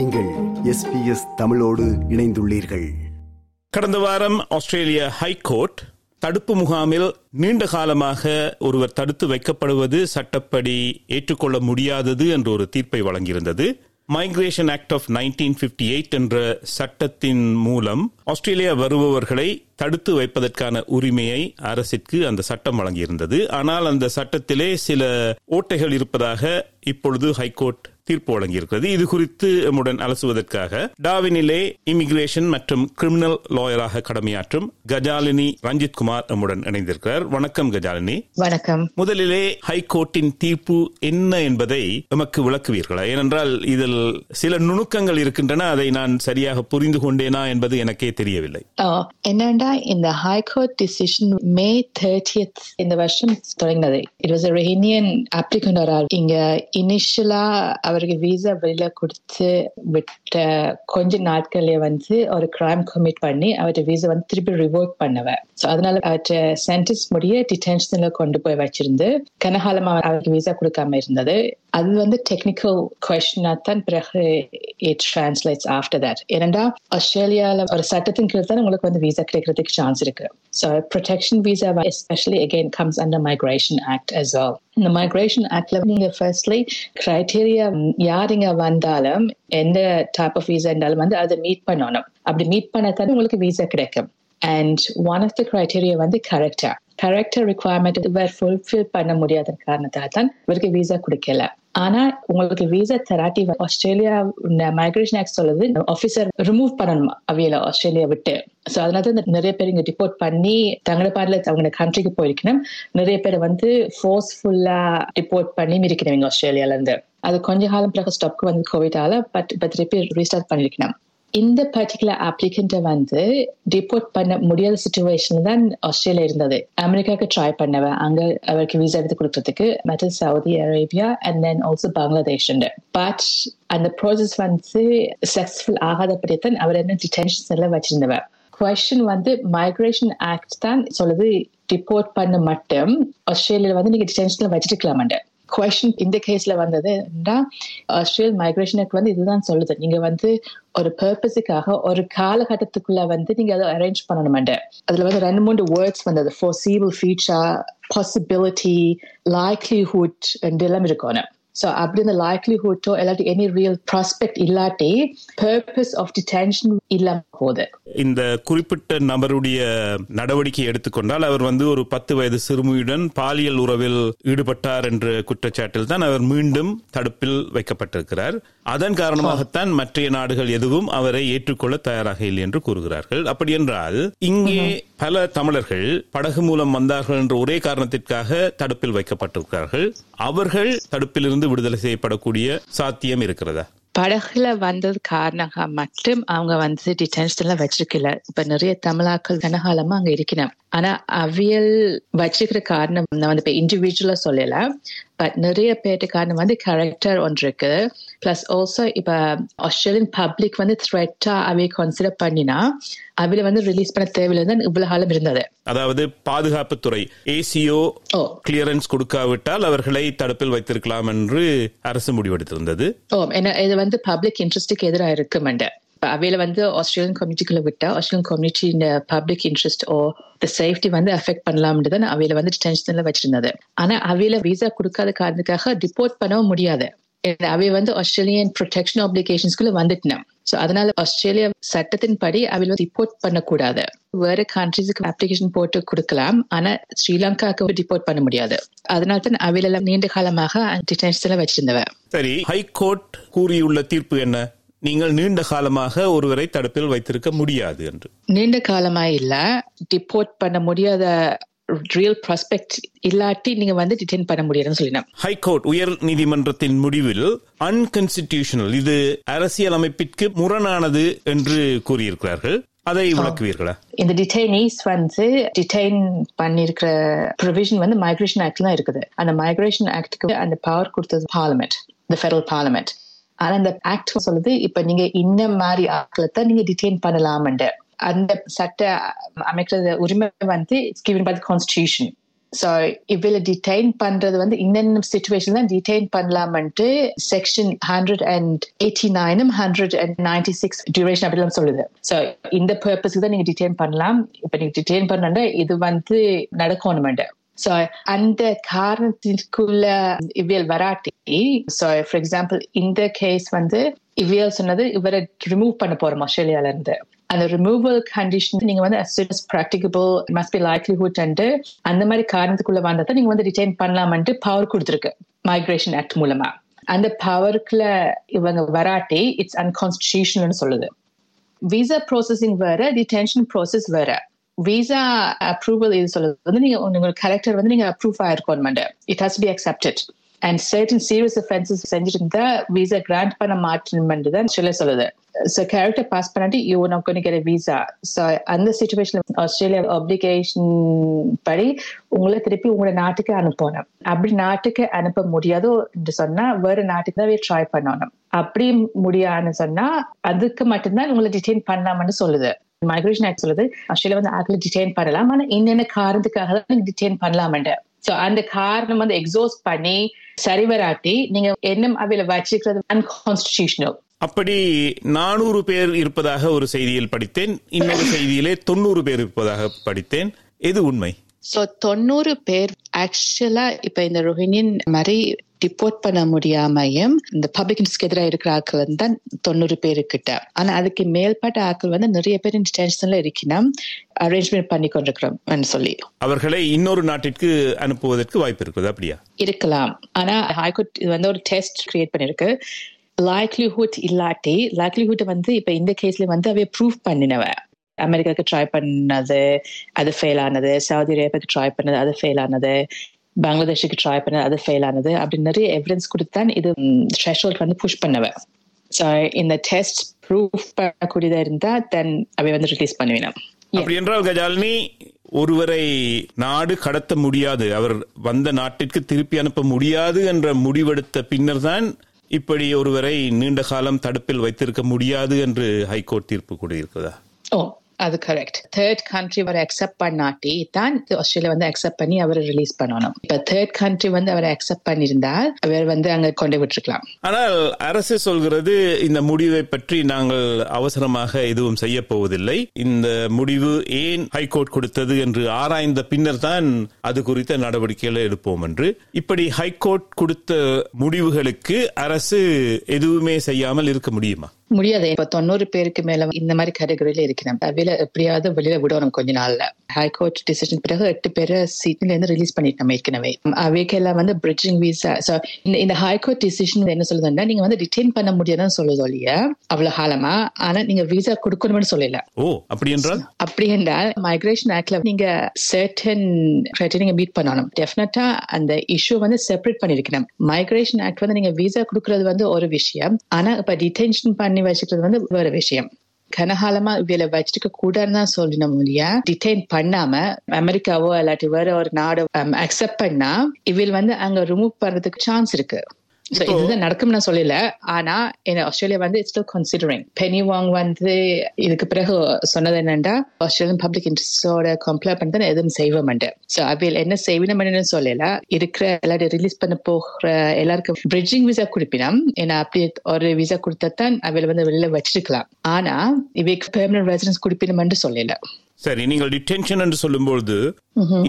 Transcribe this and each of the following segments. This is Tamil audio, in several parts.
நீங்கள் எஸ் தமிழோடு இணைந்துள்ளீர்கள். கடந்த வாரம் ஆஸ்திரேலிய ஹைகோர்ட் தடுப்பு முகாமில் நீண்ட காலமாக ஒருவர் தடுத்து வைக்கப்படுவது சட்டப்படி ஏற்றுக்கொள்ள முடியாதது என்ற ஒரு தீர்ப்பை வழங்கியிருந்தது. Migration act of nineteen fifty eight என்ற சட்டத்தின் மூலம் ஆஸ்திரேலியா வருபவர்களை தடுத்து வைப்பதற்கான உரிமையை அரசிற்கு அந்த சட்டம் வழங்கியிருந்தது. ஆனால் அந்த சட்டத்திலே சில ஓட்டைகள் இருப்பதாக இப்பொழுது ஹைகோர்ட் தீர்ப்பு வழங்கியிருக்கிறது. இது குறித்து நம்முடன் அலசுவதற்காக டாவினிலே இமிகிரேஷன் மற்றும் கிரிமினல் லாயராக கடமையாற்றும் கஜாலினி ரஞ்சித் குமார் நம்முடன் இணைந்திருக்கிறார். வணக்கம் கஜாலினி. வணக்கம். முதலிலே ஹைகோர்ட்டின் தீர்ப்பு என்ன என்பதை எமக்கு விளக்குவீர்களா? ஏனென்றால் இதில் சில நுணுக்கங்கள் இருக்கின்றன. அதை நான் சரியாக புரிந்து கொண்டேனா என்பது எனக்கே தெரியவில்லை. என்னண்டா இந்த ஹைகோர்ட் டிசிஷன் மே தேர்ட்டியத் இந்த வருஷம் தொடங்கினது. இட் வாஸ் ரெஹினியன் இங்க இனிஷியலா அவருக்கு விசா வெளியில கொடுத்து விட்ட கொஞ்ச நாட்களே வந்து ஒரு கிரைம் கமிட் பண்ணி அவர்கிட்ட விசா வந்து திருப்பி ரிவோர்ட் பண்ணுவேன் ஸோ அதனால அவர்கிட்ட சென்டென்ஸ் முடிய டிடென்ஷன்ல கொண்டு போய் வச்சிருந்து கனகாலமா அவருக்கு விசா கொடுக்காம இருந்தது. அது வந்து டெக்னிக்கல் கொஸ்டினா தான் பிறகு இட் டிரான்ஸ்லேட்ஸ் ஆஃப்டர் தட் ஏனென்றா ஆஸ்திரேலியால ஒரு சட்டத்தின் கீழ் தான் உங்களுக்கு வந்து விசா கிடைக்கிறதுக்கு சான்ஸ் இருக்கு. So protection visa especially again comes under migration act as well இந்த மைக்ரேஷன் ஆக்டில் நீங்கள் ஃபர்ஸ்ட்லி க்ரைட்டீரியா யார் இங்க வந்தாலும் எந்த டைப் ஆஃப் வீசா இருந்தாலும் வந்து அதை மீட் பண்ணணும். அப்படி மீட் பண்ணத்தான் உங்களுக்கு வீசா கிடைக்கும். And one of the criteria வந்து கரெக்டாக கரெக்டர் ரிக்குவயர்மெண்ட் இவர் ஃபுல்ஃபில் பண்ண முடியாத காரணத்தால் தான் இவருக்கு வீசா கொடுக்கல. ஆனா உங்களுக்கு விசா தராட்டி ஆஸ்திரேலியா மைக்ரேஷன் ஆக்ட் சொல்லுது ஆபீசர் ரிமூவ் பண்ணணுமா? அவையில ஆஸ்திரேலியா விட்டு. சோ அதனால தான் நிறைய பேர் இங்க டிபோர்ட் பண்ணி தங்களை பாடல அவங்க கண்ட்ரிக்கு போயிருக்கணும். நிறைய பேர் வந்து ஃபோர்ஸ்ஃபுல்லா டிபோர்ட் பண்ணி இருக்கணும் ஆஸ்திரேலியால இருந்து. அது கொஞ்ச காலம் பிறகு ஸ்டாப்க்கு வந்து கோவிட்டால பட் பட் திருப்பி ரீஸ்டார்ட் பண்ணிருக்கணும். இந்த பர்டிகுலர் அப்ளிகண்ட்டை வந்து டிபோர்ட் பண்ண முடியாத சுச்சுவேஷன் தான் ஆஸ்திரேலியா இருந்தது. அமெரிக்காவுக்கு ட்ரை பண்ணவன். அங்க அவருக்கு விசா எடுத்து கொடுக்கறதுக்கு மற்ற Saudi Arabia and then also Bangladesh but அந்த ப்ராசஸ் வந்து சக்சஸ்ஃபுல் ஆகாதபடி தான் அவர் என்ன டிடென்ஷன்ஸ் எல்லாம் வச்சிருந்தவர். கொஸ்டின் வந்து மைக்ரேஷன் ஆக்ட் தான் சொல்லுது டிபோர்ட் பண்ண மட்டும் ஆஸ்திரேலியா வந்து நீங்க டிடென்ஷன்ல வச்சிருக்கலாமாண்ட. கொஷின் இந்த கேஸ்ல வந்தது ஆஸ்திரேலியன் மைக்ரேஷன் ஆக்ட் வந்து இதுதான் சொல்லுது. நீங்க வந்து ஒரு பர்பஸுக்காக ஒரு காலகட்டத்துக்குள்ள வந்து நீங்க அதை அரேஞ்ச் பண்ணணுமாண்ட. அதுல வந்து ரெண்டு மூணு வேர்ட்ஸ் வந்தது. ஃபோர்சீபிள் ஃபியூச்சர் பாசிபிலிட்டி லைக்லிஹுட் எல்லாம் இருக்கணும் ஸோ அப்படி இந்த லைக்லிஹுட்டோ இல்லாட்டி எனி ரியல் ப்ராஸ்பெக்ட் இல்லாட்டி பர்பஸ் ஆஃப் டிடென்ஷன் இல்லாம போகுது. இந்த குறிப்பிட்ட நபருடைய நடவடிக்கை எடுத்துக்கொண்டால் அவர் வந்து ஒரு பத்து வயது சிறுமியுடன் பாலியல் உறவில் ஈடுபட்டார் என்ற குற்றச்சாட்டில் தான் அவர் மீண்டும் தடுப்பில் வைக்கப்பட்டிருக்கிறார். அதன் காரணமாகத்தான் மற்ற நாடுகள் எதுவும் அவரை ஏற்றுக்கொள்ள தயாராக இல்லை என்று கூறுகிறார்கள். அப்படி என்றால் இங்கே பல தமிழர்கள் படகு மூலம் வந்தார்கள் என்ற ஒரே காரணத்திற்காக தடுப்பில் வைக்கப்பட்டிருக்கிறார்கள். அவர்கள் தடுப்பிலிருந்து விடுதலை செய்யப்படக்கூடிய சாத்தியம் இருக்கிறதா? படகுல வந்தது காரணமாக மட்டும் அவங்க வந்து டிடென்ஷன்ல வச்சிருக்கல. இப்ப நிறைய தமிழாக்கள் கனகாலமா அங்க இருக்கணும். ஆனா அவியல் வச்சுக்கிற காரணம் நான் வந்து இப்ப இண்டிவிஜுவலா சொல்லல. பட் நிறைய பேருக்கு காரணம் வந்து கேரக்டர் ஒன்று இருக்கு. பிளஸ் ஆல்சோ இப்ப ஆஸ்திரேலியன் பப்ளிக் வந்து த்ரெட்டா அவைய கன்சிடர் பண்ணினா அவையில வந்து ரிலீஸ் பண்ண தேவையில்லை இவ்வளவு காலம் இருந்தது. அதாவது பாதுகாப்புத்துறை ஏசிஓ கிளியரன்ஸ் கொடுக்காவிட்டால் அவர்களை தடுப்பில் வைத்திருக்கலாம் என்று அரசு முடிவெடுத்திருந்தது. ஓ என்ன இது வந்து பப்ளிக் இன்ட்ரெஸ்டுக்கு எதிராக இருக்குமெண்ட. அவையில வந்து ஆஸ்திரேலியன் கம்யூனிட்டிக்குள்ள விட்டா ஆஸ்திரேலியன் கம்யூனிட்டி இந்த பப்ளிக் இன்ட்ரெஸ்ட் ஓ இந்த சேஃப்டி வந்து அஃபெக்ட் பண்ணலாம்னு தான் அவையில வந்து டிடென்ஷன்ல வச்சிருந்தது. ஆனா அவையில விசா கொடுக்காத காரணத்துக்காக டிபோர்ட் பண்ணவும் முடியாது. அவை வந்து ஆஸ்திரேலியன் ப்ரொடெக்ஷன் ஆப்ளிகேஷன்ஸ்குள்ள வந்துட்டேன். ஸோ அதனால ஆஸ்திரேலியா சட்டத்தின் படி அவையில ரிப்போர்ட் பண்ணக்கூடாது. வேற கண்ட்ரிஸுக்கு அப்ளிகேஷன் போட்டு கொடுக்கலாம். ஆனா ஸ்ரீலங்காவுக்கு ரிப்போர்ட் பண்ண முடியாது. அதனால தான் அவையில எல்லாம் நீண்ட காலமாக டிடென்ஷன்ல வச்சிருந்தவ. சரி ஹைகோர்ட் கூறியுள்ள தீர்ப்பு என்ன? நீங்கள் நீண்ட காலமாக ஒருவரை தடுப்பில் வைத்திருக்க முடியாது என்று. நீண்ட காலமா இல்ல. டிபோர்ட் பண்ண முடியாத ரியல் ப்ராஸ்பெக்ட் இல்லாட்டி நீங்க வந்து டிடெயின் பண்ண முடியாதுன்னு சொல்லினோம் ஹைகோர்ட் உயர் நீதிமன்றத்தின் முடிவில் அன்கான்ஸ்டிடியூஷனல் இது அரசியல் அமைப்பிற்கு முரணானது என்று கூறியிருக்கிறார்கள். அதை விளக்குவீர்களா? இந்த டிடைனீஸ் வந்து டிடைன் பண்ணிருக்கிற ப்ரொவிஷன் வந்து மைக்ரேஷன் ஆக்ட் தான் இருக்குது. அந்த மைக்ரேஷன் ஆக்டுக்கு அந்த பவர் கொடுத்தது பார்லிமெண்ட் த ஃபெடரல் பார்லிமெண்ட் ஆனா அந்த ஆக்ட் சொல்லுது இப்ப நீங்க இந்த மாதிரி ஆட்களை தான் நீங்க டிடைன் பண்ணலாம்ண்டு அந்த சட்ட அமைக்கிறது உரிமை வந்து it's given by constitution so இவ்வளவு டிடைன் பண்றது வந்து இன்னென்ன சுச்சுவேஷன் தான் டிடைன் பண்ணலாம்ட்டு section hundred and eighty நைனும் hundred and ninety six duration அப்படிலாம் சொல்லுது. ஸோ இந்த பர்பஸ்க்கு தான் நீங்க டிடைன் பண்ணலாம். இப்ப நீங்க டிடைன் பண்ணா இது வந்து நடக்கணும் ஸோ அந்த காரணத்திற்குள்ள இவியல் வராட்டி ஸோ ஃபார் எக்ஸாம்பிள் இந்த கேஸ் வந்து இவியல் சொன்னது இவரை ரிமூவ் பண்ண போறோம் ஆஸ்திரேலியால இருந்து அந்த ரிமூவல் கண்டிஷன் நீங்க வந்து as soon as practicable must be likelihood and அந்த மாதிரி காரணத்துக்குள்ள வந்தா நீங்க வந்து ரிட்டைன் பண்ணலாம்ட்டு பவர் கொடுத்துருக்கு மைக்ரேஷன் ஆக்ட் மூலமா. அந்த பவருக்குள்ள இவங்க வராட்டி இட்ஸ் அன்கான்ஸ்டியூஷனல்னு சொல்லுது. விசா ப்ராசஸிங் வேற டிடென்ஷன் ப்ராசஸ் வேற. விசா அப்ரூவல் இது சொல்றது வந்து நீங்க உங்க கலெக்டர் வந்து நீங்க அப்ரூவ் ஆயிருக்கணும் it has be accepted and certain serious offences செஞ்சிருந்தா விசா கிராண்ட் பண்ண மாட்டணும்னு தான் சொல்ல சொல்லுது. ஸோ கேரக்டர் பாஸ் பண்ணாட்டி யூ நான் கொண்டு விசா ஸோ அந்த சுச்சுவேஷன் ஆஸ்திரேலியா அப்ளிகேஷன் படி உங்களை திருப்பி உங்களோட நாட்டுக்கு அனுப்பணும். அப்படி நாட்டுக்கு அனுப்ப முடியாதோ என்று சொன்னா வேற நாட்டுக்கு தான் ட்ரை பண்ணணும். அப்படி முடியாதுன்னு சொன்னா அதுக்கு மட்டும்தான் உங்களை டிடெயின் பண்ணலாம்னு சொல்லுது. மைக்ரேஷன் ஆக்ட் சொல்லுது ஆஸ்திரேலியா வந்து ஆக்களை டிடைன் பண்ணலாம். ஆனா என்னென்ன காரணத்துக்காக தான் டிடைன் பண்ணலாம்ட்டு சோ அந்த காரணம் வந்து எக்ஸோஸ் பண்ணி சரி வராட்டி நீங்க எண்ணம் அவையில வச்சுக்கிறது அன்கான்ஸ்டிடியூஷனல் அப்படி நானூறு பேர் இருப்பதாக ஒரு செய்தியில் படித்தேன். இன்னொரு செய்தியிலே தொண்ணூறு பேர் இருப்பதாக படித்தேன். எது உண்மை? சோ தொண்ணூறு பேர் ஆக்சுவலா இப்ப இந்த ரோஹிணியன் மாதிரி டிப்போர்ட் பண்ண முடியாமையும் இந்த பப்ளிக் இன்ட்ரெஸ்ட்க்கு எதிராக இருக்கிற ஆட்கள் தான் தொண்ணூறு பேரு கிட்ட ஆனா அதுக்கு மேல்பட்ட ஆட்கள் வந்து நிறைய பேர் டென்ஷன்ல இருக்கணும் அரேஞ்ச்மெண்ட் பண்ணி கொண்டிருக்கிறோம் சொல்லி. அவர்களை இன்னொரு நாட்டிற்கு அனுப்புவதற்கு வாய்ப்பு இருக்குது அப்படியா? இருக்கலாம். ஆனா ஹைகோர்ட் இது வந்து ஒரு டெஸ்ட் கிரியேட் பண்ணிருக்கு. லைக்லிஹுட் இல்லாட்டி லைக்லிஹுட் வந்து இப்ப இந்த கேஸ்ல வந்து அவைய ப்ரூவ் பண்ணினவ. அமெரிக்காவுக்கு ட்ரை பண்ணது அது ஃபெயில் ஆனது சவுதி அரேபியாவுக்கு ட்ரை பண்ணது அது ஃபெயில் ஆனது பங்களாதேஷுக்கு ட்ரை பண்ணது அது ஃபெயில் ஆனது அப்படி நிறைய எவிடன்ஸ் கொடுத்தான் இது த்ரெஷோல்ட் வந்து புஷ் பண்ணவ. ஸோ இந்த டெஸ்ட் ப்ரூவ் பண்ணக்கூடியதா இருந்தா தென் அவை வந்து ரிலீஸ் பண்ணுவேன் அப்படி என்றால் கஜாலினி ஒருவரை நாடு கடத்த முடியாது. அவர் வந்த நாட்டிற்கு திருப்பி அனுப்ப முடியாது என்ற முடிவெடுத்த பின்னர் தான் இப்படி ஒருவரை நீண்ட காலம் தடுப்பில் வைத்திருக்க முடியாது என்று ஹைகோர்ட் தீர்ப்பு கூறியிருக்கிறதா? ஓ அது கரெக்ட் தேர்ட் கண்ட்ரி அவரை அக்செப்ட் பண்ணாட்டி தான் ஆஸ்திரேலியா வந்து அக்செப்ட் பண்ணி அவரை ரிலீஸ் பண்ணணும். இப்ப தேர்ட் கண்ட்ரி வந்து அவரை அக்செப்ட் பண்ணியிருந்தால் அவர் வந்து அங்க கொண்டு விட்டுருக்கலாம். ஆனால் அரசு சொல்கிறது இந்த முடிவை பற்றி நாங்கள் அவசரமாக எதுவும் செய்ய போவதில்லை. இந்த முடிவு ஏன் ஹைகோர்ட் கொடுத்தது என்று ஆராய்ந்த பின்னர் தான் அது குறித்த நடவடிக்கைகளை எடுப்போம் என்று. இப்படி ஹைகோர்ட் கொடுத்த முடிவுகளுக்கு அரசு எதுவுமே செய்யாமல் இருக்க முடியுமா? முடியாது. இப்ப தொண்ணூறு பேருக்கு மேல இந்த மாதிரி கேட்டகரியில இருக்கணும் வெளியில எப்படியாவது வெளியில விடணும் கொஞ்ச நாள்ல. ஹைகோர்ட் டிசிஷன் பிறகு எட்டு பேரை சீட்ல இருந்து ரிலீஸ் பண்ணிட்டோம் ஏற்கனவே. அவைக்கெல்லாம் வந்து பிரிட்ஜிங் விசா சோ இந்த ஹைகோர்ட் டிசிஷன் என்ன சொல்லுதுன்னா நீங்க வந்து டிடைன் பண்ண முடியாதுன்னு சொல்லுது ஒழிய அவ்வளவு காலமா. ஆனா நீங்க விசா கொடுக்கணும்னு சொல்லல. ஓ அப்படி என்றால்? அப்படி என்றால் மைக்ரேஷன் ஆக்ட்ல நீங்க சர்டன் கிரைட்டீரியா மீட் பண்ணணும். டெஃபினட்டா அந்த இஷ்யூ வந்து செப்பரேட் பண்ணிருக்கணும். மைக்ரேஷன் ஆக்ட் வந்து நீங்க விசா கொடுக்கறது வந்து ஒரு விஷயம். ஆனா இப்ப டிடென்ஷன் பண்ணி வச்சுக்கிறது வந்து வேற விஷயம். கனகாலமா இவள வச்சிருக்க கூடாதுன்னு தான் சொல்லணும் இல்லையா? டிடைன் பண்ணாம அமெரிக்காவோ இல்லாட்டி வேற ஒரு நாடோ um, அக்செப்ட் பண்ணா இவள் வந்து அங்க ரிமூவ் பண்றதுக்கு சான்ஸ் இருக்கு. So, இதுதான் நடக்கும் நான் சொல்லல. ஆனா என்ன ஆஸ்திரேலியா வந்து இட்ஸ் கன்சிடரிங் பெனி வாங் வந்து இதுக்கு பிறகு சொன்னது என்னன்னா ஆஸ்திரேலியன் பப்ளிக் இன்ட்ரெஸ்டோட கம்ப்ளை பண்ணி எதுவும் செய்ய மாட்டேன் சோ அவையில் என்ன செய்யணும்னு சொல்லல. இருக்கிற எல்லாரும் ரிலீஸ் பண்ண போகிற எல்லாருக்கும் பிரிட்ஜிங் விசா கொடுப்பினோம். ஏன்னா அப்படி ஒரு விசா கொடுத்தா தான் அவையில வந்து வெளியில வச்சிருக்கலாம். ஆனா இவைக்கு பெர்மனன்ட் ரெசிடன்ஸ் கொடுப்பினோம்னு சொல்லல. சரி நீங்கள் டிடென்ஷன் என்று சொல்லும்போது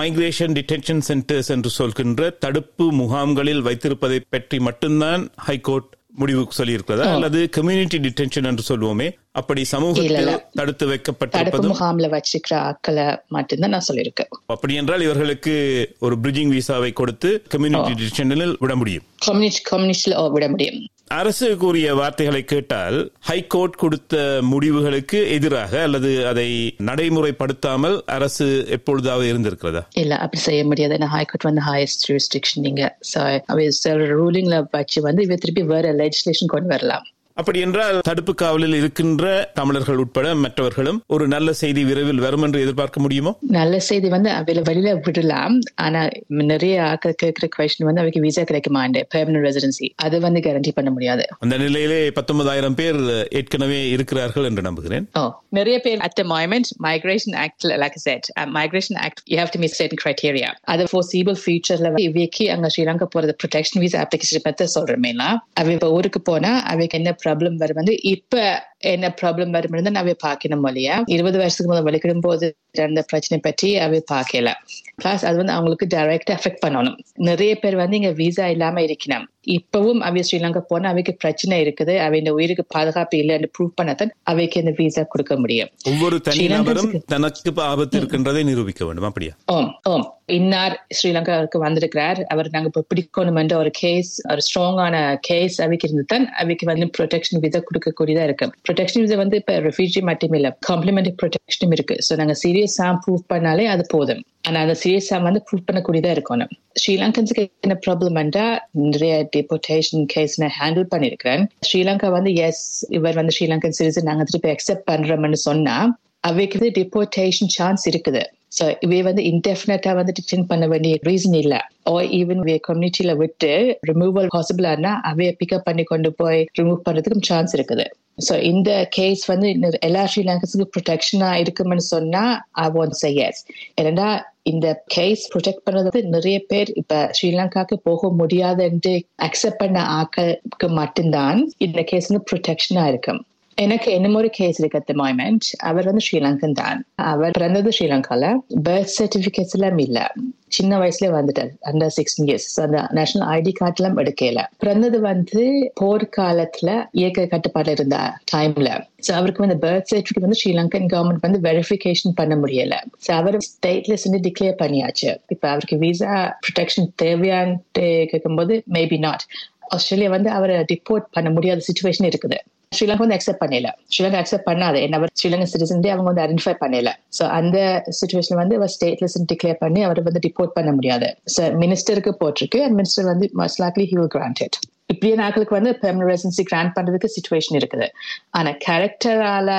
மைக்ரேஷன் டிடென்ஷன் சென்டர்ஸ் என்று சொல்கின்ற தடுப்பு முகாம்களில் வைத்திருப்பதை பற்றி மட்டும்தான் ஹைகோர்ட் முடிவு சொல்லியிருக்கிறதா? அல்லது கம்யூனிட்டி டிடென்ஷன் என்று சொல்லுவோமே அப்படி சமூகத்தில் தடுத்து தடுப்பு வைக்கப்பட்டிருப்பதும் முகாம்ல வச்சிருக்கிற ஆட்களை மட்டும்தான் நான் சொல்லியிருக்கேன். அப்படி என்றால் இவர்களுக்கு ஒரு பிரிட்ஜிங் விசாவை கொடுத்து கம்யூனிட்டி டிடென்ஷனில் விட முடியும். கம்யூனிஸ்ட் கம்யூனிஸ்ட்ல விட முடியும். அரசு கூறிய வார்த்தைகளை கேட்டால் ஹைகோர்ட் கொடுத்த முடிவுகளுக்கு எதிராக அல்லது அதை நடைமுறைப்படுத்தாமல் அரசு எப்பொழுதாவது இருந்திருக்கிறதா? இல்ல அப்படி செய்ய முடியாது. ஏன்னா ஹைகோர்ட் வந்து ஹையஸ்ட் ஜூரிஸ்டிக்ஷன் நீங்க ரூலிங்ல வச்சு வந்து இவ திருப்பி வேற லெஜிஸ்லேஷன் கொண்டு வரலாம். அப்படி என்றால் தடுப்பு காவலில் இருக்கின்ற தமிழர்கள் உட்பட மற்றவர்களும் ஒரு நல்ல செய்தி விரைவில் வரும் என்று எதிர்பார்க்க முடியுமோ? நல்ல செய்தி வந்து அவையில வெளியில விடலாம். ஆனா நிறைய ஆட்கள் கேட்கிற கொஸ்டின் வந்து அவைக்கு விசா கிடைக்குமாண்டு பெர்மனன்ட் ரெசிடென்சி அது வந்து கேரண்டி பண்ண முடியாது. அந்த நிலையிலே பத்தொன்பதாயிரம் பேர் ஏற்கனவே இருக்கிறார்கள் என்று நம்புகிறேன். Oh, நிறைய பேர் at the moment migration act like I said uh, migration act you have to meet certain criteria. அது foreseeable futureல இவைக்கு அங்க ஸ்ரீலங்கா போறது protection visa application பத்தி சொல்றமேனா அவ இப்ப ஊருக்கு போனா அவைக்கு என்ன ப்ராப்ளம் வரும் வந்து இப்போ என்ன ப்ராப்ளம் வரும் தான் அவை பார்க்கணும் இல்லையா இருபது வருஷத்துக்கு முதல் வலிக்கிடும் போது நடந்த பிரச்சனை பற்றி அவை பார்க்கல. பிளஸ் அது வந்து அவங்களுக்கு டைரக்ட் எஃபெக்ட் பண்ணணும். நிறைய பேர் வந்து இங்க விசா இல்லாம இருக்கணும். இப்பவும் அவை ஸ்ரீலங்கா போனா அவைக்கு பிரச்சனை இருக்குது. அவை இந்த உயிருக்கு பாதுகாப்பு இல்லைன்னு ப்ரூவ் பண்ணத்தான் அவைக்கு இந்த விசா கொடுக்க முடியும். ஒவ்வொரு தனிநபரும் தனக்கு ஆபத்து இருக்கின்றதை நிரூபிக்க வேண்டும். அப்படியா? ஓம் ஓம் இன்னார் ஸ்ரீலங்காவுக்கு வந்திருக்கிறார். அவர் நாங்க இப்ப பிடிக்கணும் என்ற ஒரு கேஸ் ஒரு ஸ்ட்ராங்கான கேஸ் அவைக்கு இருந்து தான் அவைக்கு வந்து ப்ரொடெக்ஷன் விசா கொடுக்கக்கூடியதா இருக்கு. ப்ரொடெக்ஷனிசம் வந்து இப்ப ரெஃப்யூஜி மட்டும் இல்ல காம்ப்ளிமெண்டரி ப்ரொடெக்ஷனும் இருக்கு. ஸோ நாங்க சீரியஸா ப்ரூவ் பண்ணாலே அது போதும். ஆனா அந்த சீரியஸா வந்து ப்ரூவ் பண்ணக்கூடியதா இருக்கணும் ஸ்ரீலங்கன்ஸுக்கு என்ன ப்ராப்ளம் நிறைய டிபோர்டேஷன் கேஸ் நான் ஹேண்டில் பண்ணிருக்கிறேன். ஸ்ரீலங்கா வந்து எஸ் இவர் வந்து ஸ்ரீலங்கன் சிட்டிசன் நாங்க திருப்பி அக்செப்ட் பண்றோம்னு சொன்னா அவைக்கு டிபோர்டேஷன் சான்ஸ் இருக்குது. ஸோ இவை வந்து இன்டெஃபினட்டா வந்து டிடெக்ஷன் பண்ண வேண்டிய ரீசன் இல்ல. ஓ ஈவன் இவைய கம்யூனிட்டியில விட்டு ரிமூவல் பாசிபிளானா அவைய பிக்கப் பண்ணி கொண்டு போய் ரிமூவ் பண்றதுக்கும் சான்ஸ் இருக்குது. ஸோ இந்த கேஸ் வந்து எல்லா ஸ்ரீலங்கஸுக்கு ப்ரொடெக்ஷனா இருக்கும்னு சொன்னா ஐ வாண்ட் சே எஸ் ஏன்னா இந்த கேஸ் ப்ரொடெக்ட் பண்றது நிறைய பேர் இப்ப ஸ்ரீலங்காக்கு போக முடியாதுன்ட்டு அக்செப்ட் பண்ண ஆக்களுக்கு மட்டும்தான் இந்த கேஸ் வந்து ப்ரொடெக்ஷனா இருக்கும். எனக்கு என்னமோ ஒரு கேஸ் இருக்கு அட் மொமெண்ட் அவர் வந்து ஸ்ரீலங்கன் தான். அவர் பிறந்தது ஸ்ரீலங்கால. பர்த் சர்டிபிகேட்ஸ் எல்லாம் இல்ல. சின்ன வயசுல வந்துட்டார். அண்டர் சிக்ஸ்டீன் இயர்ஸ் அந்த நேஷனல் ஐடி கார்டு எல்லாம் எடுக்கல. பிறந்தது வந்து போர்க்காலத்துல இயக்க கட்டுப்பாடுல இருந்த டைம்ல சோ அவருக்கு வந்து பர்த் சர்டிபிகேட் வந்து ஸ்ரீலங்கன் கவர்மெண்ட் வந்து வெரிஃபிகேஷன் பண்ண முடியல. சோ அவர் ஸ்டேட்லெஸ் டிக்ளேர் பண்ணியாச்சு. இப்ப அவருக்கு விசா ப்ரொடெக்ஷன் தேவையான்ட்டு கேட்கும்போது மேபி நாட் ஆஸ்திரேலியா வந்து அவரை டிப்போர்ட் பண்ண முடியாத சுச்சுவேஷன் இருக்குது. ஸ்ரீலங்கா வந்து அக்செப்ட் பண்ணல. ஸ்ரீலங்கா அக்செப்ட் பண்ணாது. என்ன ஸ்ரீலங்கா சிட்டிசன் அவங்க வந்து ஐடென்டிஃபை பண்ணல. சோ அந்த சுச்சுவேஷன் வந்து அவர் ஸ்டேட்லெஸ் டிக்ளேர் பண்ணி அவர் வந்து ரிப்போர்ட் பண்ண முடியாது. மினிஸ்டருக்கு போட்டிருக்கு. அண்ட் மினிஸ்டர் வந்து most likely he will granted இப்படியே நாட்களுக்கு வந்து பெர்மனன்ட் ரெசிடென்சி கிராண்ட் பண்றதுக்கு சுச்சுவேஷன் இருக்குது. ஆனா கேரக்டரால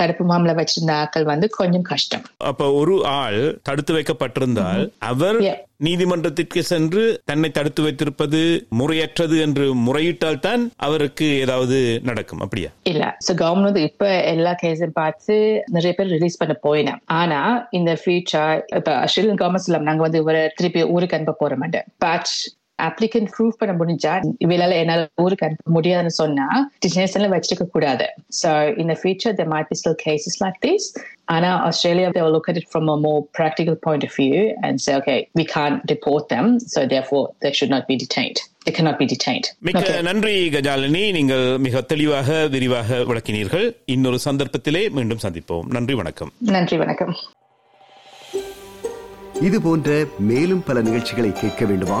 தடுப்பு மாமலை வச்சிருந்த ஆட்கள் வந்து கொஞ்சம் கஷ்டம். அப்ப ஒரு ஆள் தடுத்து வைக்கப்பட்டிருந்தால் அவர். நீதிமன்றத்திற்கு சென்று தன்னை தடுத்து வைத்திருப்பது முறையற்றது என்று முறையிட்டால் தான் அவருக்கு ஏதாவது நடக்கும். அப்படியா? இல்ல. சோ கவர்மெண்ட் வந்து இப்ப எல்லா கேஸும் பார்த்து நிறைய பேர் ரிலீஸ் பண்ண போயினேன் ஆனா இந்த ஃபியூச்சர் இப்ப ஸ்ரீலங்கன் கவர்மெண்ட் சொல்லம் நாங்க வந்து இவரை திருப்பி ஊருக்கு அனுப்ப போற மாட்டேன் பட் அப்ளிகன் ப்ரூவ் பண்ண முடிஞ்சா இவையில என்னால ஊருக்கு அனுப்ப முடியாதுன்னு சொன்னா டிஸ்னேஷன்ல வச்சிருக்க கூடாது. சோ இந்த future there might be still cases like this. ஆனா Australia they will look at it from a more practical point of view and say okay we can't deport them so therefore they should not be detained. They cannot be detained. மிக்க நன்றி கஜாலினி. நீங்கள் மிக தெளிவாக விரிவாக விளக்கினீர்கள். இன்னொரு சந்தர்ப்பத்திலே மீண்டும் சந்திப்போம். நன்றி வணக்கம். நன்றி வணக்கம். இது போன்ற மேலும் பல நிகழ்ச்சிகளை கேட்க வேண்டுமா?